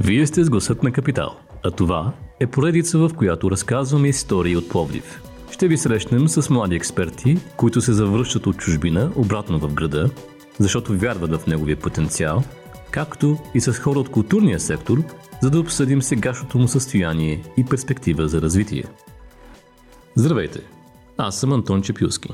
Вие сте с гласът на Капитал, а това е поредица, в която разказваме истории от Пловдив. Ще ви срещнем с млади експерти, които се завръщат от чужбина обратно в града, защото вярват в неговия потенциал, както и с хора от културния сектор, за да обсъдим сегашното му състояние и перспектива за развитие. Здравейте! Аз съм Антон Чепюски.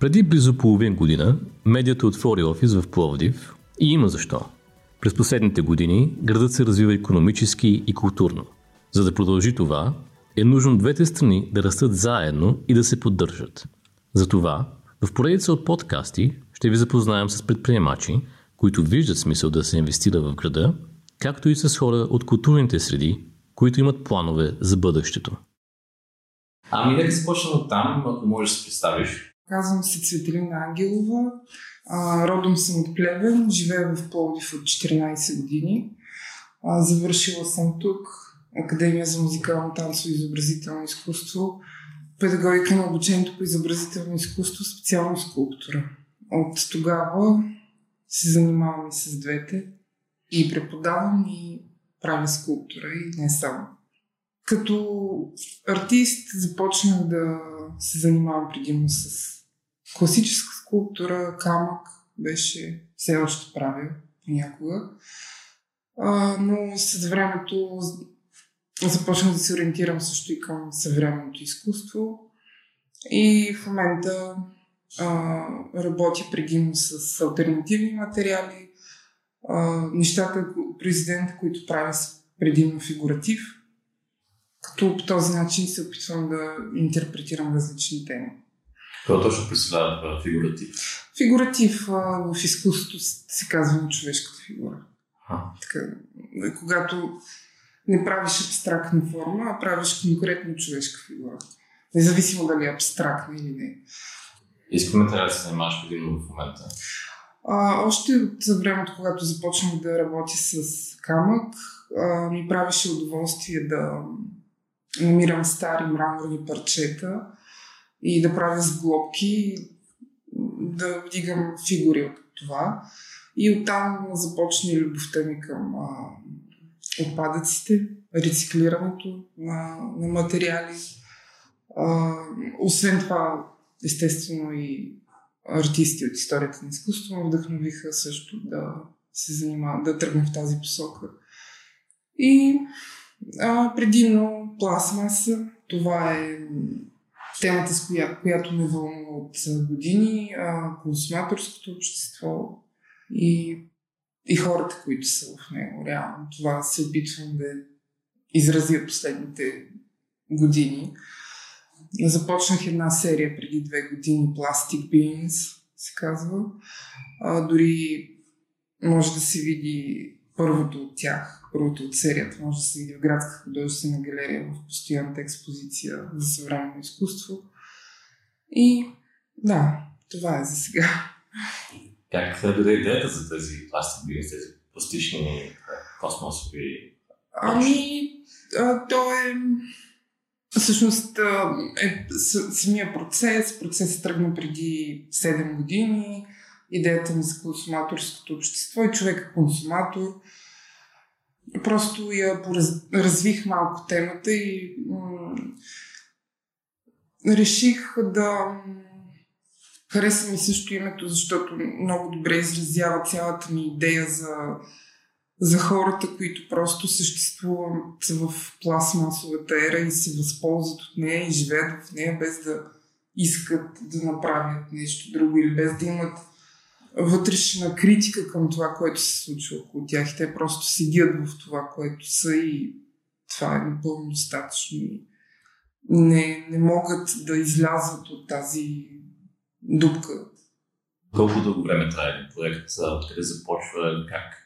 Преди близо половин година медията отвори офис в Пловдив и има защо – през последните години градът се развива економически и културно. За да продължи това, е нужно двете страни да растат заедно и да се поддържат. Затова, в поредица от подкасти ще ви запознаем с предприемачи, които виждат смисъл да се инвестира в града, както и с хора от културните среди, които имат планове за бъдещето. Ами нека започнем от там, ако можеш да се представиш. Казвам се Цветелина Ангелова. Родом съм от Плевен, живея в Пловдив от 14 години. Завършила съм тук Академия за музикално танцово и изобразително изкуство, педагогика на обучението по изобразително изкуство, специално скулптура. От тогава се занимавам и с двете и преподавам и правя скулптура и не само. Като артист започнах да се занимавам предимно с класическа скулптура, камък беше все още правя понякога. А, но с времето започнах да се ориентирам също и към съвременното изкуство. И в момента а, работя предимно с альтернативни материали. А, нещата, президента, които правя са предимно фигуратив, като по този начин се опитвам да интерпретирам различни теми. Какво точно представлява това фигуратив? Фигуратив а, в изкуството се казва човешката фигура. А. Така, когато не правиш абстрактна форма, а правиш конкретно човешка фигура. Независимо дали е абстрактна или не. Искаме трябва да се занимаваш предимно в момента. А, още от времето, когато започнах да работя с камък, а, ми правеше удоволствие да намирам стари мраморни парчета и да правя сглобки, да вдигам фигури от това. И оттам започна любовта ми към а, отпадъците, рециклирането на, на материали. А, освен това, естествено и артисти от историята на изкуство ме вдъхновиха също да се занимавам, да тръгна в тази посока. И а, предимно пластмаса. Това е темата, с коя, която ме вълнува от години, а, консуматорското общество и, и хората, които са в него. Реално това се опитвам да изразя последните години. Започнах една серия преди две години, Plastic Beans се казва. А, дори може да се види първото от тях, първото от серията, може да се види в градска художествена галерия в постоянната експозиция за съвременно изкуство. И да, това е за сега. Как дойде идеята за тези пластик тези пластични космосови? Ами, а, то е Всъщност е самия процес. Процесът тръгна преди 7 години идеята ми за консуматорското общество и човек е консуматор. Просто я развих малко темата и реших да хареса ми също името, защото много добре изразява цялата ми идея за, за хората, които просто съществуват в пластмасовата ера и се възползват от нея и живеят в нея без да искат да направят нещо друго или без да имат вътрешна критика към това, което се случва около тях. И те просто седят в това, което са и това е напълно достатъчно. Не, не могат да излязат от тази дупка. Колко дълго време трае един проект? Откъде започва? Как?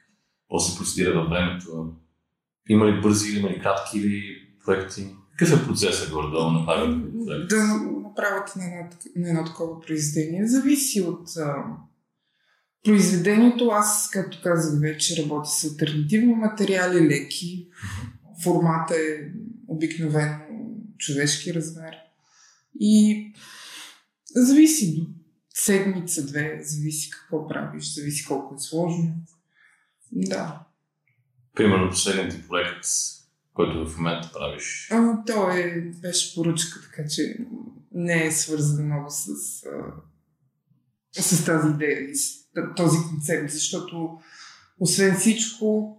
После процедира във времето? Има ли бързи има ли кратки или проекти? Какъв е процесът горе-долу на проект? Да направите на едно, на едно такова произведение зависи от Произведението, аз, както казах вече, работя с альтернативни материали, леки. Формата е обикновено човешки размер. И зависи до седмица, две, зависи какво правиш, зависи колко е сложно. Да. Примерно последният проект, който в момента правиш. А, той е, беше поръчка, така че не е свързан много с, а, с тази идея и с този концепт, защото освен всичко,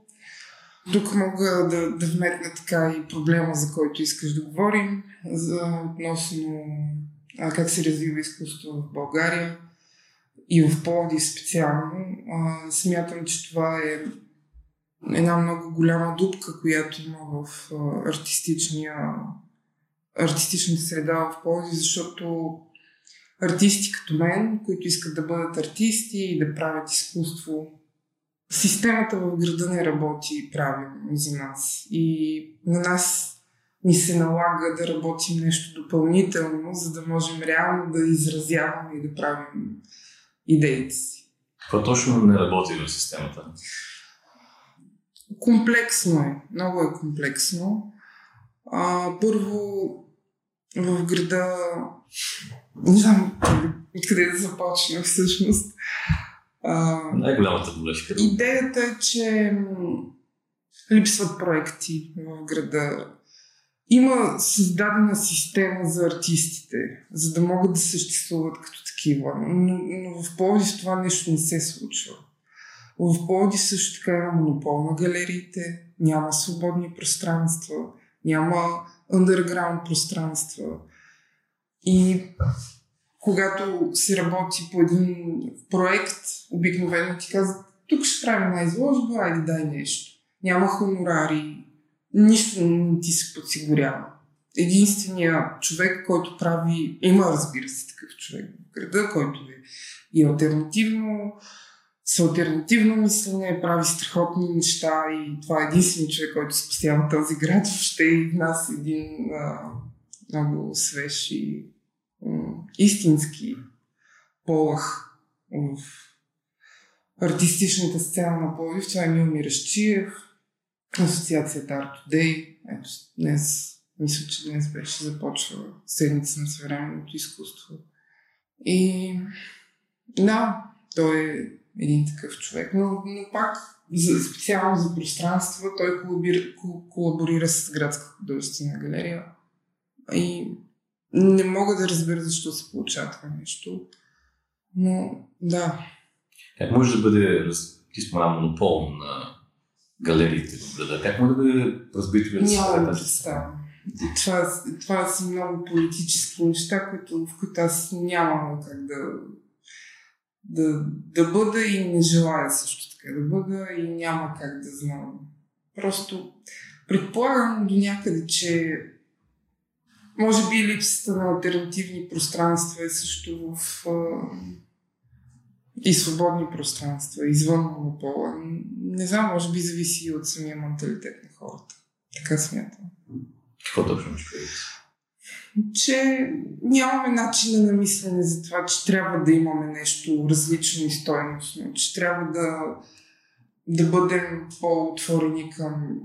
тук мога да, да вметна така и проблема, за който искаш да говорим, за относно а, как се развива изкуство в България и в Пловдив специално. А, смятам, че това е една много голяма дупка, която има в артистичния артистичната среда в Пловдив, защото артисти като мен, които искат да бъдат артисти и да правят изкуство, системата в града не работи правилно за нас. И на нас ни се налага да работим нещо допълнително, за да можем реално да изразяваме и да правим идеите си. Какво точно не работи в системата? Комплексно е. Много е комплексно. А, първо, в града не знам откъде да започна всъщност. А, Най-голямата болешка. Идеята е, че липсват проекти в града. Има създадена система за артистите, за да могат да съществуват като такива. Но, но в Пловдив това нещо не се случва. В Пловдив също така има монопол на галериите, няма свободни пространства, няма underground пространства. И когато се работи по един проект, обикновено ти казват, тук ще правим една изложба, айде дай нещо. Няма хонорари, нищо не ти се подсигурява. Единственият човек, който прави, има разбира се такъв човек в града, който е и альтернативно, с альтернативно мислене, прави страхотни неща и това е единственият човек, който спасява този град въобще и в нас един а, много свеж и истински полах в артистичната сцена на Пловдив. Това е Мил Мирашчиев, Асоциацията Art Today. Ето, днес, мисля, че днес беше започва седмица на съвременното изкуство. И да, той е един такъв човек, но, но пак за, специално за пространство той колаборира, колаборира с градска художествена галерия и не мога да разбера защо се получава това нещо. Но да. Как може да бъде, ти спомена, монопол на галериите в града? Как може да бъде разбито и Няма да представя. Това, това са много политически неща, които, в които аз нямам как да, да, да бъда и не желая също така да бъда и няма как да знам. Просто предполагам до някъде, че може би липсата на альтернативни пространства е също в а, и свободни пространства, извън монопола. Не знам, може би зависи от самия менталитет на хората. Така смятам. Какво точно ще Че нямаме начин на мислене за това, че трябва да имаме нещо различно и стойностно, че трябва да, да бъдем по-отворени към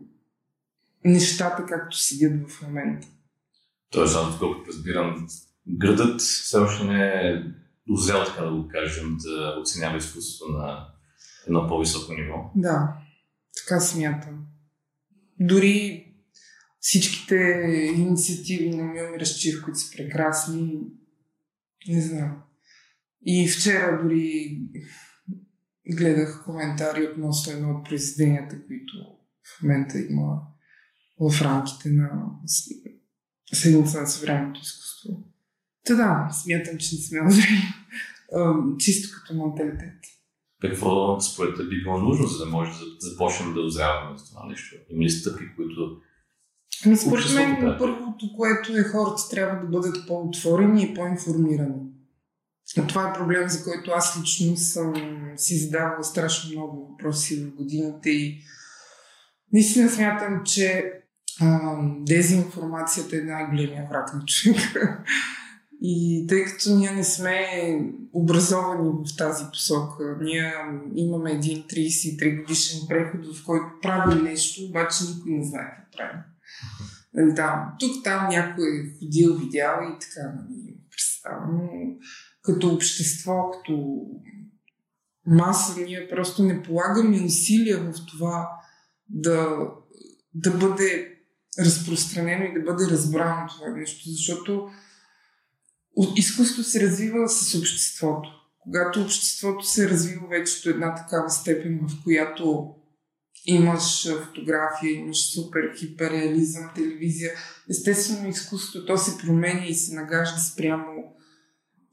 нещата, както седят в момента. Тоест, аз колкото разбирам, градът все още не е дозрял, така да го кажем, да оценява изкуството на едно по-високо ниво. Да, така смятам. Дори всичките инициативи на Мил Мирашчив, които са прекрасни, не знам. И вчера дори гледах коментари относно едно от произведенията, които в момента има в рамките на седмица на съвременното изкуство. Та да, смятам, че не сме озрели. Чисто като менталитет. Какво според би било нужно, за да може да започнем да озряваме с това нещо? Има ли стъпки, които Ами според мен първото, което е хората трябва да бъдат по-отворени и по-информирани. Това е проблем, за който аз лично съм си задавала страшно много въпроси в годините и наистина смятам, че а, дезинформацията е най-големия враг на човека. И тъй като ние не сме образовани в тази посока, ние имаме един 33 годишен преход, в който правим нещо, обаче никой не знае какво правим. Да, тук там някой е ходил, видял и така, нали, представа. Но като общество, като маса, ние просто не полагаме усилия в това да, да бъде разпространено и да бъде разбрано това нещо, защото изкуството се развива с обществото. Когато обществото се развива вече до една такава степен, в която имаш фотография, имаш супер хиперреализъм, телевизия, естествено изкуството то се променя и се нагажда спрямо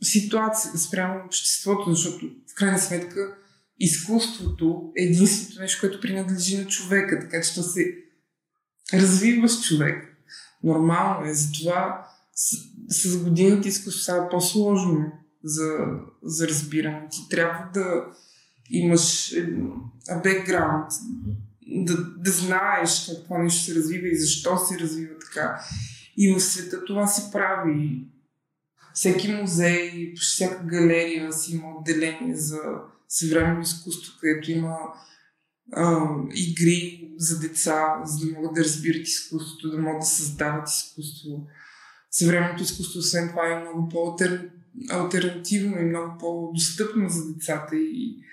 ситуацията, спрямо обществото, защото в крайна сметка изкуството е единственото нещо, което принадлежи на човека, така че то се развива с човек. Нормално е. Затова с, с годините изкуството става по-сложно за, за разбиране. Трябва да имаш бекграунд, да, да знаеш как това нещо се развива и защо се развива така. И в света това се прави. Всеки музей, всяка галерия си има отделение за съвременно изкуство, където има а, игри за деца, за да могат да разбират изкуството, да могат да създават изкуство. Съвременното изкуство, освен това, е много по-алтернативно и много по-достъпно за децата и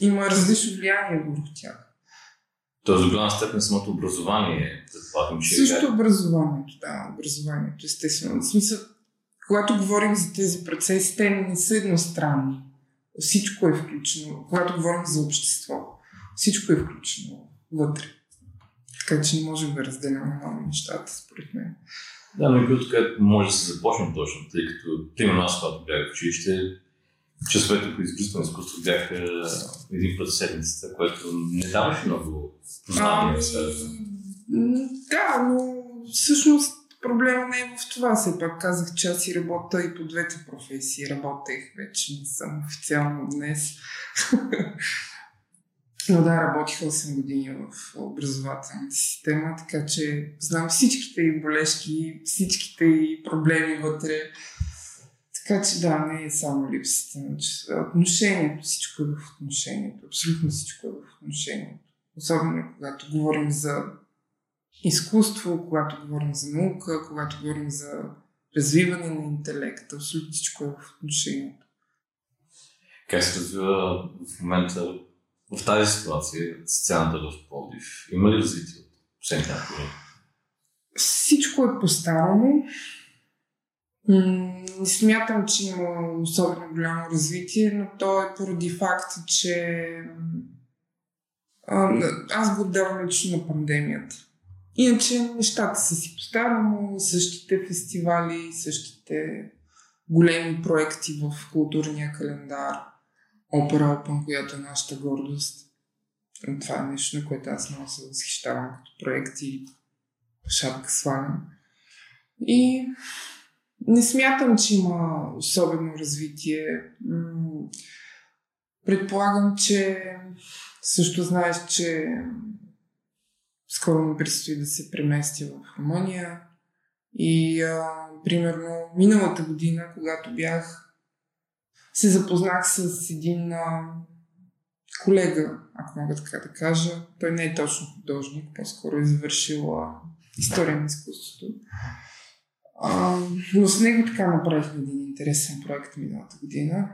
има различно влияние върху тях. Тоест, до голяма степен самото образование, предполагам, че. Също образованието, да, образованието, естествено. В смисъл, когато говорим за тези процеси, те не са едностранни. Всичко е включено. Когато говорим за общество, всичко е включено вътре. Така че не можем да разделяме много нещата, според мен. Да, но и тук може да се започне точно, тъй като, примерно аз, когато бях в училище, часовете по изкуствено изкуство бяха един път в седмицата, което не даваше много познание. Ами, да, но всъщност проблема не е в това. Все пак казах, че аз си работя и по двете професии. Работех вече, не съм официално днес. Но да, работих 8 години в образователната система, така че знам всичките и болешки, всичките и проблеми вътре. Така че да, не е само липсата на Отношението, всичко е в отношението. Абсолютно всичко е в отношението. Особено когато говорим за изкуство, когато говорим за наука, когато говорим за развиване на интелекта. Абсолютно всичко е в отношението. Как се развива в момента в тази ситуация сцената в Пловдив? Има ли развитие от последните Всичко е по-старому. Не смятам, че има особено голямо развитие, но то е поради факта, че аз го отдавам лично на пандемията. Иначе нещата са си по-старому, същите фестивали, същите големи проекти в културния календар, Опера Open, която е нашата гордост. Това е нещо, на което аз много се възхищавам като проект и шапка свалям. И не смятам, че има особено развитие. Предполагам, че също знаеш, че скоро ми предстои да се преместя в Румъния. И а, примерно миналата година, когато бях, се запознах с един а, колега, ако мога така да кажа. Той не е точно художник, по-скоро е завършил история на изкуството. Но с него така направихме един интересен проект миналата година.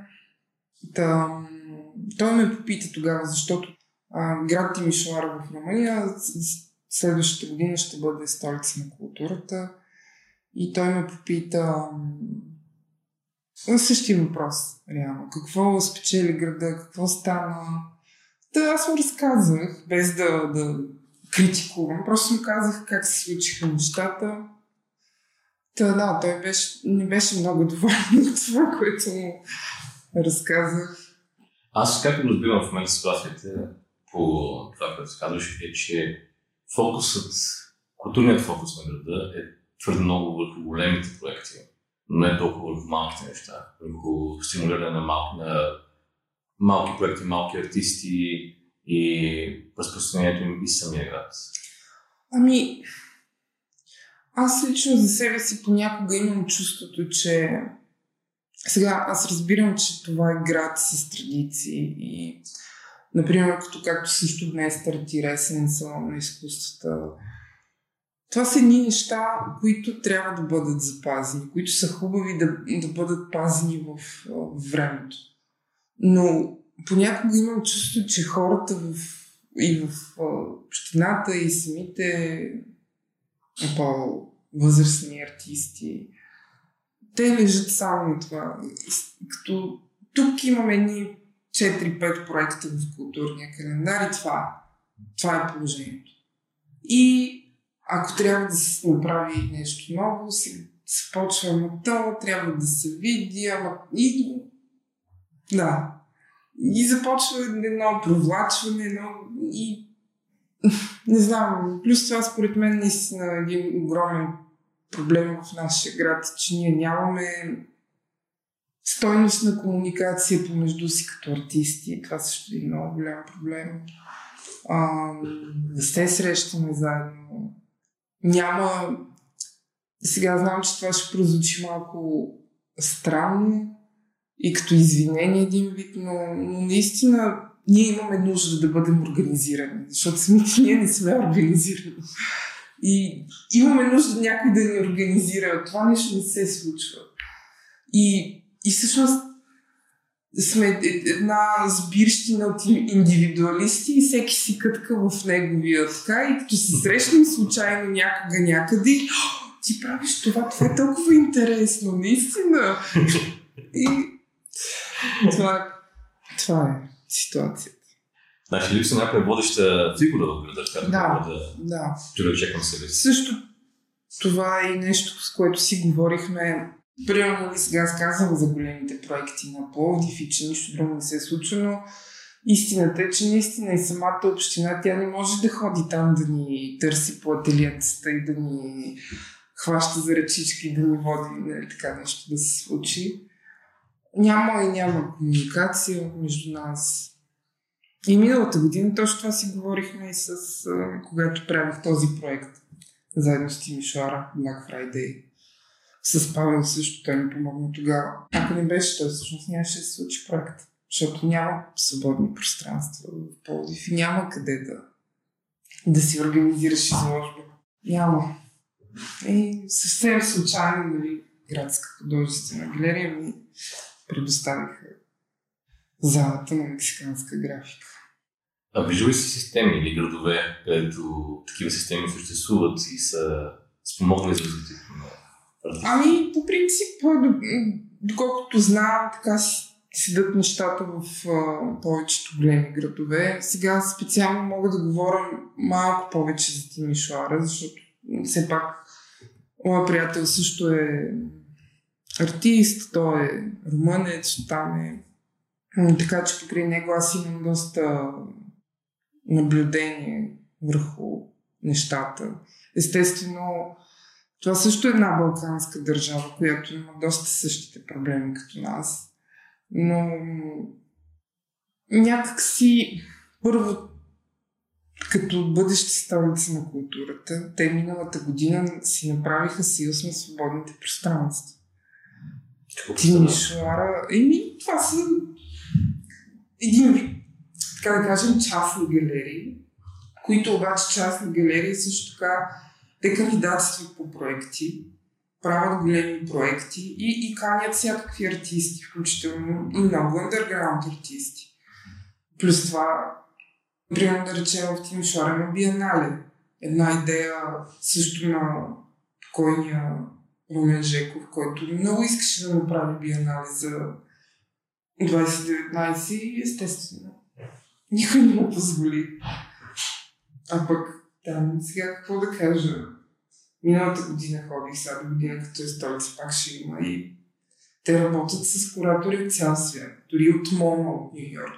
Та, той ме попита тогава, защото а, град Тимишоар в Румъния следващата година ще бъде столица на културата. И той ме попита на същия въпрос, реално. Какво спечели града, какво стана. Да, аз му разказах, без да, да критикувам. Просто му казах как се случиха нещата. Та, да, той беше, не беше много доволен от това, което му разказах. Аз както разбирам в момента ситуацията по това, което казваш, е, че фокусът, културният фокус на града е твърде много върху големите проекти, но не толкова върху малките неща, върху стимулиране на, мал, на малки проекти, малки артисти и разпространението им и самия град. Ами, аз лично за себе си понякога имам чувството, че сега аз разбирам, че това е град с традиции и Например, като както също днес стартира есен на изкуствата. Това са едни неща, които трябва да бъдат запазени, които са хубави да, да бъдат пазени в, в времето. Но понякога имам чувство, че хората в и в общината, и самите по-възрастни артисти. Те лежат само на това. Като тук имаме едни 4-5 проекта в културния календар и това, това е положението. И ако трябва да се направи нещо ново, се, почва, ама то трябва да се види, ама и да. И започва едно провлачване, едно и не знам, плюс това според мен наистина е един огромен проблем в нашия град, че ние нямаме стойност на комуникация помежду си като артисти. Това също е много голям проблем. А, не се срещаме заедно. Няма... Сега знам, че това ще прозвучи малко странно и като извинение един вид, но, но наистина ние имаме нужда да бъдем организирани, защото самите ние не сме организирани. И имаме нужда някой да ни организира. Това нещо не се случва. И, и всъщност сме е, една сбирщина от индивидуалисти и всеки си кътка в неговия така и като се срещнем случайно някога някъде ти правиш това, това е толкова интересно, наистина. И това, това е ситуацията. Значи липса някаква водеща фигура в града, която да, да, да. привлече към себе си. Също това е нещо, с което си говорихме. Примерно, нали, сега аз казвам за големите проекти на Пловдив и че нищо друго не се е случва, но истината е, че наистина и самата община, тя не може да ходи там да ни търси по ателиетата и да ни хваща за ръчички, да ни води нали, така нещо да се случи. Няма и няма комуникация между нас. И миналата година точно това си говорихме и с когато правих този проект заедно с Тимишора, Black Friday. С Павел също той ми помогна тогава. Ако не беше той, всъщност нямаше да случи проект. Защото няма свободни пространства в Полдив и няма къде да, да си организираш изложба. Няма. И съвсем случайно, нали, градска художествена галерия ми предоставиха залата на мексиканска графика. А вижда ли си системи или градове, където такива системи съществуват и са спомогнали за развитието на Ами, по принцип, доколкото знам, така седат нещата в а, повечето големи градове. Сега специално мога да говоря малко повече за Тимишоара, защото все пак моят приятел също е артист, той е румънец, там е. Така че покрай него аз имам доста наблюдение върху нещата. Естествено, това също е една балканска държава, която има доста същите проблеми като нас. Но някак си първо като бъдеща столица на културата, те миналата година си направиха съюз на свободните пространства. Тимишоара. Еми, това са един вид, така да кажем, частни галерии, които обаче частни галерии също така те кандидатстват по проекти, правят големи проекти и, и канят всякакви артисти, включително и много underground артисти. Плюс това, примерно да речем в Тимишора на Биенале. Една идея също на покойния Румен Жеков, който много искаше да направи биенале за 2019 и естествено никой не му позволи. А пък там сега какво да кажа? Миналата година ходих, сега година като е столица пак ще има и те работят с куратори от цял свят, дори от МОМА от Нью Йорк.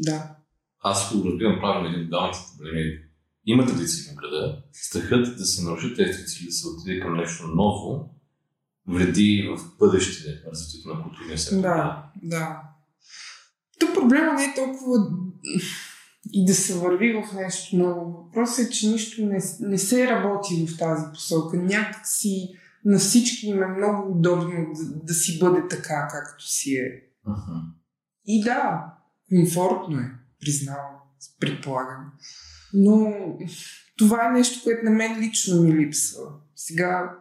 Да. Аз го разбирам правилно един от главните проблеми. Има традиции в града. Страхът да се нарушат тези традиции, да се отиде към нещо ново, вреди в бъдеще развитието на културния сектор. Да, да. Тук проблема не е толкова и да се върви в нещо ново. Въпросът е, че нищо не, не се работи в тази посока. Някак си на всички им е много удобно да, да си бъде така, както си е. Uh-huh. И да, комфортно е, признавам, предполагам. Но това е нещо, което на мен лично ми липсва. Сега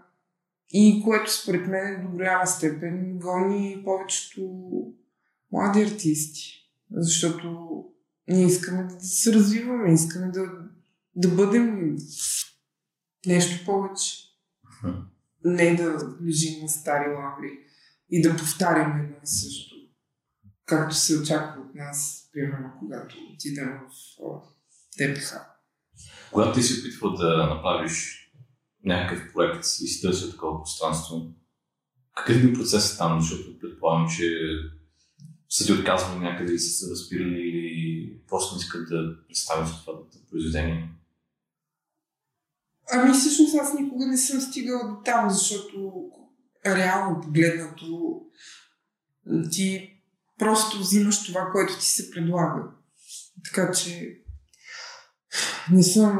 и което според мен до голяма степен гони повечето млади артисти. Защото Ние искаме да се развиваме, искаме да, да бъдем нещо повече. Не да лежим на стари лаври и да повтаряме едно и също. Както се очаква от нас, примерно, когато отидем в ТПХ. Когато ти си опитвал да направиш някакъв проект и си търси такова пространство, какъв бил процесът там? Защото предполагам, че са ти отказвали някъде и са се възпирали или просто искат да представят това произведение? Ами всъщност аз никога не съм стигала до там, защото реално погледнато ти просто взимаш това, което ти се предлага. Така че не съм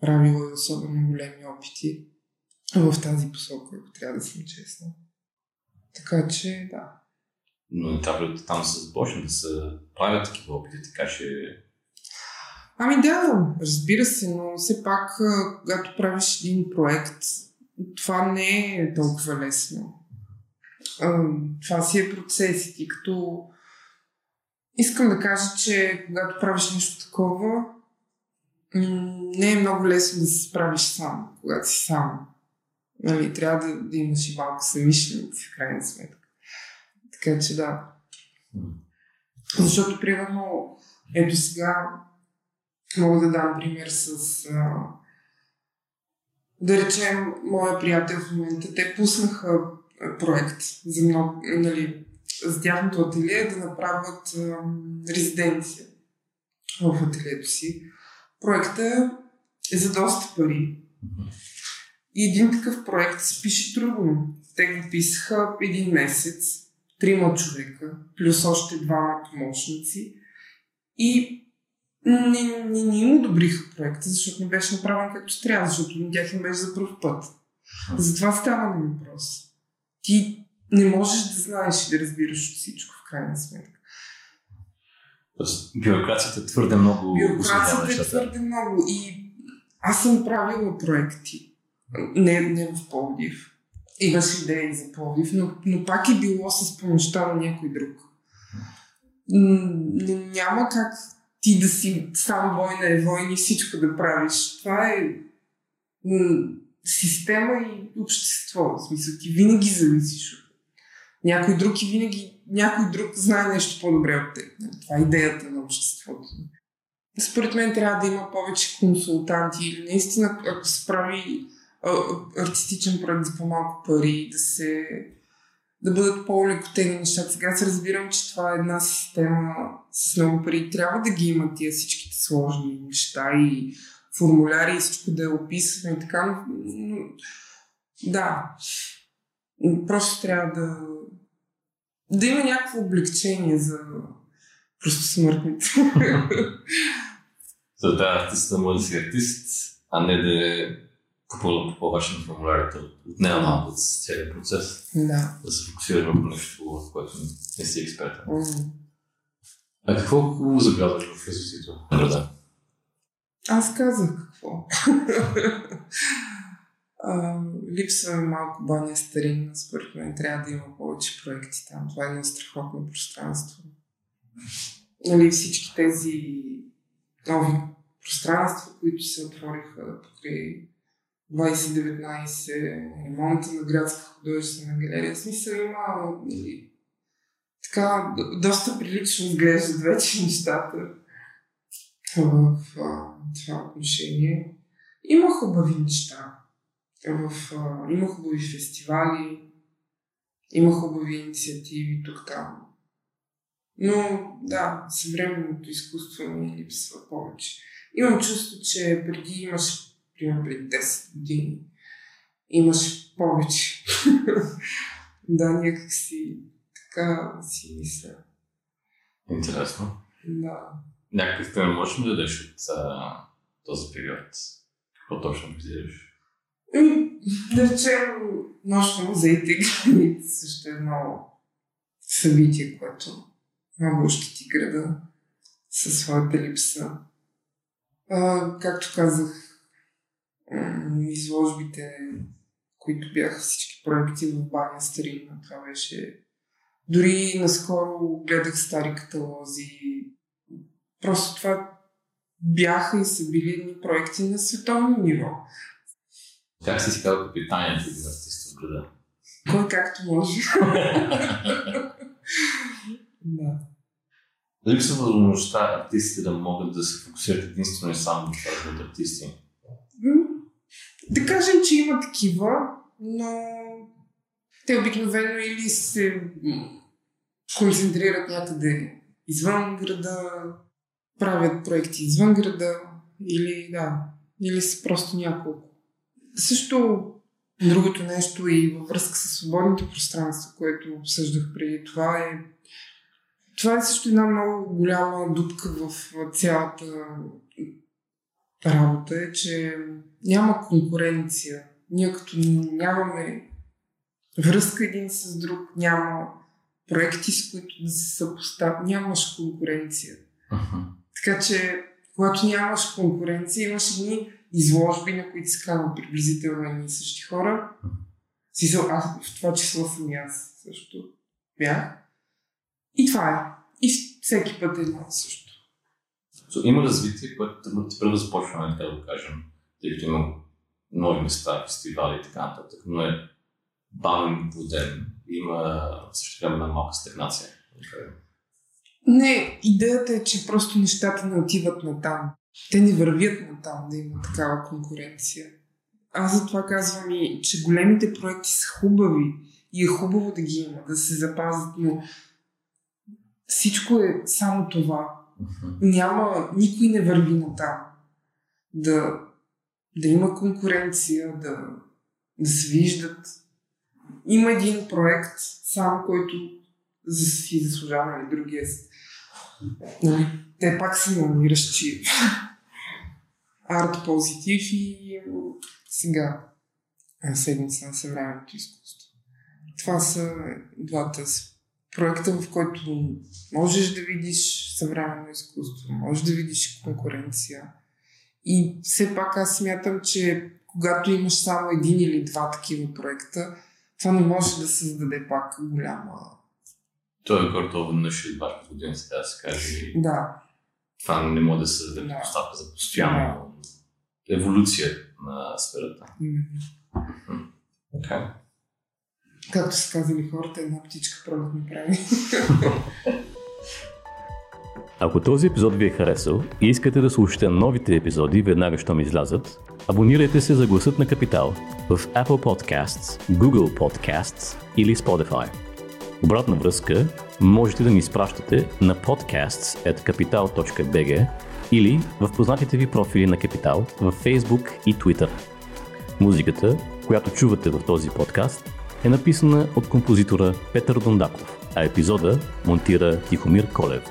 правила особено големи опити в тази посока, ако трябва да съм честна. Така че, да. Но трябва там се започне да се правят такива опити, така че... Ами да, разбира се, но все пак, когато правиш един проект, това не е толкова лесно. Това си е процес и като искам да кажа, че когато правиш нещо такова, не е много лесно да се справиш сам, когато си сам. Нали, трябва да, да имаш и малко самишленици, в крайна сметка. Така че да. Защото, примерно, ето сега мога да дам пример с а, да речем, моя приятел в момента, те пуснаха проект за много, нали, с тяхното ателие да направят а, резиденция в ателието си. Проектът е за доста пари. И един такъв проект се пише трудно. Те го писаха един месец, трима човека, плюс още двама помощници. И не, не, не им одобриха проекта, защото не беше направен както трябва, защото на тях им беше за първ път. Затова става на въпрос. Ти не можеш да знаеш и да разбираш от всичко, в крайна сметка. Тоест, бюрокрацията е твърде много. Бюрокрацията е твърде много. И аз съм правила проекти. Не, не в Пловдив. Имаш идеи за Пловдив, но, но пак е било с помощта на някой друг. Няма как ти да си сам война е война и всичко да правиш. Това е система и общество. В смисъл, ти винаги зависиш от някой друг и винаги някой друг знае нещо по-добре от теб. Това е идеята на обществото. Според мен трябва да има повече консултанти или наистина, ако се прави артистичен проект за по-малко пари, да се да бъдат по-лекотени нещата. Сега се разбирам, че това е една система с много пари. Трябва да ги имат тия всичките сложни неща и формуляри и всичко да е описано и така. Но, да. Просто трябва да да има някакво облегчение за просто смъртните. За да артист да може да си артист, а не да е попълно попълваш на формулярите. Отнема малко от целият процес. Да. Да се фокусираш върху нещо, в което не си експерт. Mm. А какво хубаво забелязваш в развитието на града? Аз казах какво. липсва малко баня старинна, според мен трябва да има повече проекти там. Това е едно страхотно пространство. Нали, всички тези нови пространства, които се отвориха покрай 2019, ремонта на градска художествена галерия. В смисъл има нали, така доста прилично изглеждат вече нещата в, в това отношение. Има хубави неща. В, а, има хубави фестивали, има хубави инициативи тук-там. Но да, съвременното изкуство ми липсва повече. Имам чувство, че преди имаш, примерно преди 10 години, имаш повече. да, някак си така си мисля. Интересно. Да. Някакъв пример можеш да дадеш от а, този период? Какво точно визираш? Да речем, нощ на музеите граници също е едно събитие, което много щети града със своята липса. А, както казах, изложбите, които бяха всички проекти в Баня Старина, това беше... Дори наскоро гледах стари каталози, Просто това бяха и са били проекти на световно ниво. Как си си казал капитанят един артист в града? Кой както може. да. Липсва възможността артистите да могат да се фокусират единствено и само на това да бъдат артисти. Да кажем, че има такива, но те обикновено или се концентрират някъде извън града, правят проекти извън града, или да, или са просто няколко. Също другото нещо и във връзка с свободните пространства, което обсъждах преди това е това е също една много голяма дупка в цялата работа е, че няма конкуренция. Ние като нямаме връзка един с друг, няма проекти, с които да се съпоставят, нямаш конкуренция. Uh-huh. Така че, когато нямаш конкуренция, имаш едни изложби, на които се казват приблизително едни и същи хора. Си, аз в това число съм и аз също бях. И това е. И всеки път е едно също. So, има развитие, което трябва да започваме, така да го кажем, тъй като има нови места, фестивали и така нататък, но е бавен воден. Има също така една малка стагнация. Не, идеята е, че просто нещата не отиват на там. Те не вървят на там да има такава конкуренция. Аз затова казвам и, че големите проекти са хубави и е хубаво да ги има, да се запазят, но всичко е само това. Няма, никой не върви на там. Да, да има конкуренция, да, да се виждат. Има един проект, сам който си заслужава, нали, другия нали, те пак са номиниращи арт позитив и сега седмица на съвременното изкуство. Това са двата проекта, в който можеш да видиш съвременно изкуство, можеш да видиш конкуренция. И все пак аз смятам, че когато имаш само един или два такива проекта, това не може да създаде пак голяма... Той е горе веднъж или два години, сега да се каже. Да. Това не може да се създаде Да. поставка за постоянно еволюция на сферата. Мгм. Okay. Както са казали хората, една птичка пролет не прави. Ако този епизод ви е харесал и искате да слушате новите епизоди веднага, щом излязат, абонирайте се за гласът на Капитал в Apple Podcasts, Google Podcasts или Spotify. Обратна връзка можете да ни изпращате на podcasts.capital.bg или в познатите ви профили на Капитал в Facebook и Twitter. Музиката, която чувате в този подкаст, е написана от композитора Петър Дондаков, а епизода монтира Тихомир Колев.